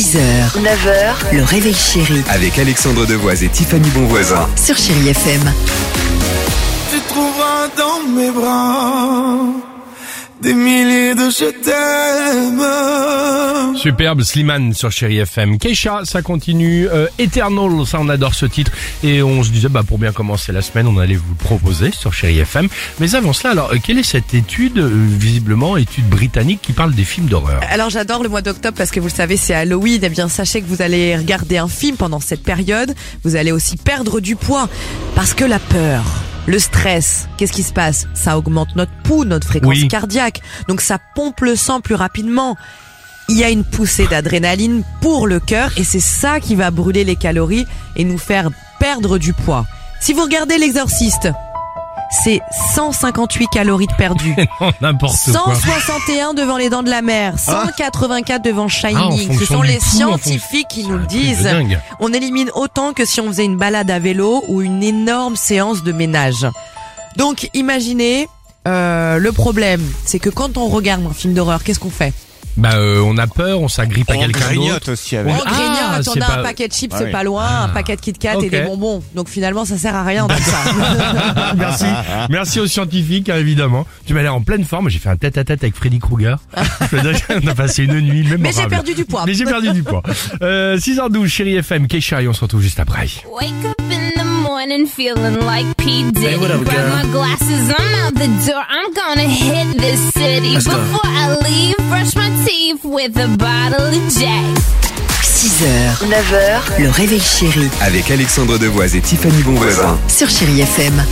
6h, 9h, le réveil chéri Avec Alexandre Devoise et Tiffany Bonvoisin. sur Chérie FM. Tu trouveras dans mes bras des milliers de je t'aime. Superbe Slimane sur Chéri FM. Keisha, ça continue. Euh, Eternal, ça on adore ce titre. Et on se disait, bah pour bien commencer la semaine, on allait vous le proposer sur Chéri FM. Mais avant cela, alors, euh, quelle est cette étude, euh, visiblement, étude britannique qui parle des films d'horreur? Alors j'adore le mois d'octobre parce que vous le savez c'est Halloween. Eh bien sachez que vous allez regarder un film pendant cette période. Vous allez aussi perdre du poids parce que la peur, le stress, qu'est-ce qui se passe? Ça augmente notre pouls, notre fréquence Oui. cardiaque. Donc ça pompe le sang plus rapidement. Il y a une poussée d'adrénaline pour le cœur et c'est ça qui va brûler les calories et nous faire perdre du poids. Si vous regardez l'exorciste, c'est 158 calories de perdu. Non, N'importe quoi. 161 devant les dents de la mer, 184 devant Ah, en Shining. Ce fonction sont les pouls, scientifiques qui nous le disent. On élimine autant que si on faisait une balade à vélo ou une énorme séance de ménage. Donc imaginez, euh, le problème, c'est que quand on regarde un film d'horreur, qu'est-ce qu'on fait? Bah, euh, on a peur, on s'agrippe à On quelqu'un grignote d'autre. aussi avec. On Ah, grignote, on c'est a pas- un paquet de chips Ah oui. pas loin, un paquet de Kit Kat Ok. et des bonbons. Donc finalement, ça sert à rien tout ça. Ah, Merci. Merci aux scientifiques, hein, évidemment. Tu m'as l'air en pleine forme. J'ai fait un tête-à-tête avec Freddy Krueger. Je veux dire qu'on a passé une nuit Mais mémorable. j'ai perdu du poids. Mais j'ai perdu du poids. Euh, 6h12, chérie FM, Keisha, et on se retrouve juste après. Wake up in the morning feeling like P. Diddy. Grab my glasses, I'm out the door. I'm gonna hit this city. Before I leave, with a bottle of Jack. 6h, 9h, le réveil chéri Avec Alexandre Devoise et Tiffany Bonvoisin. sur Chérie FM.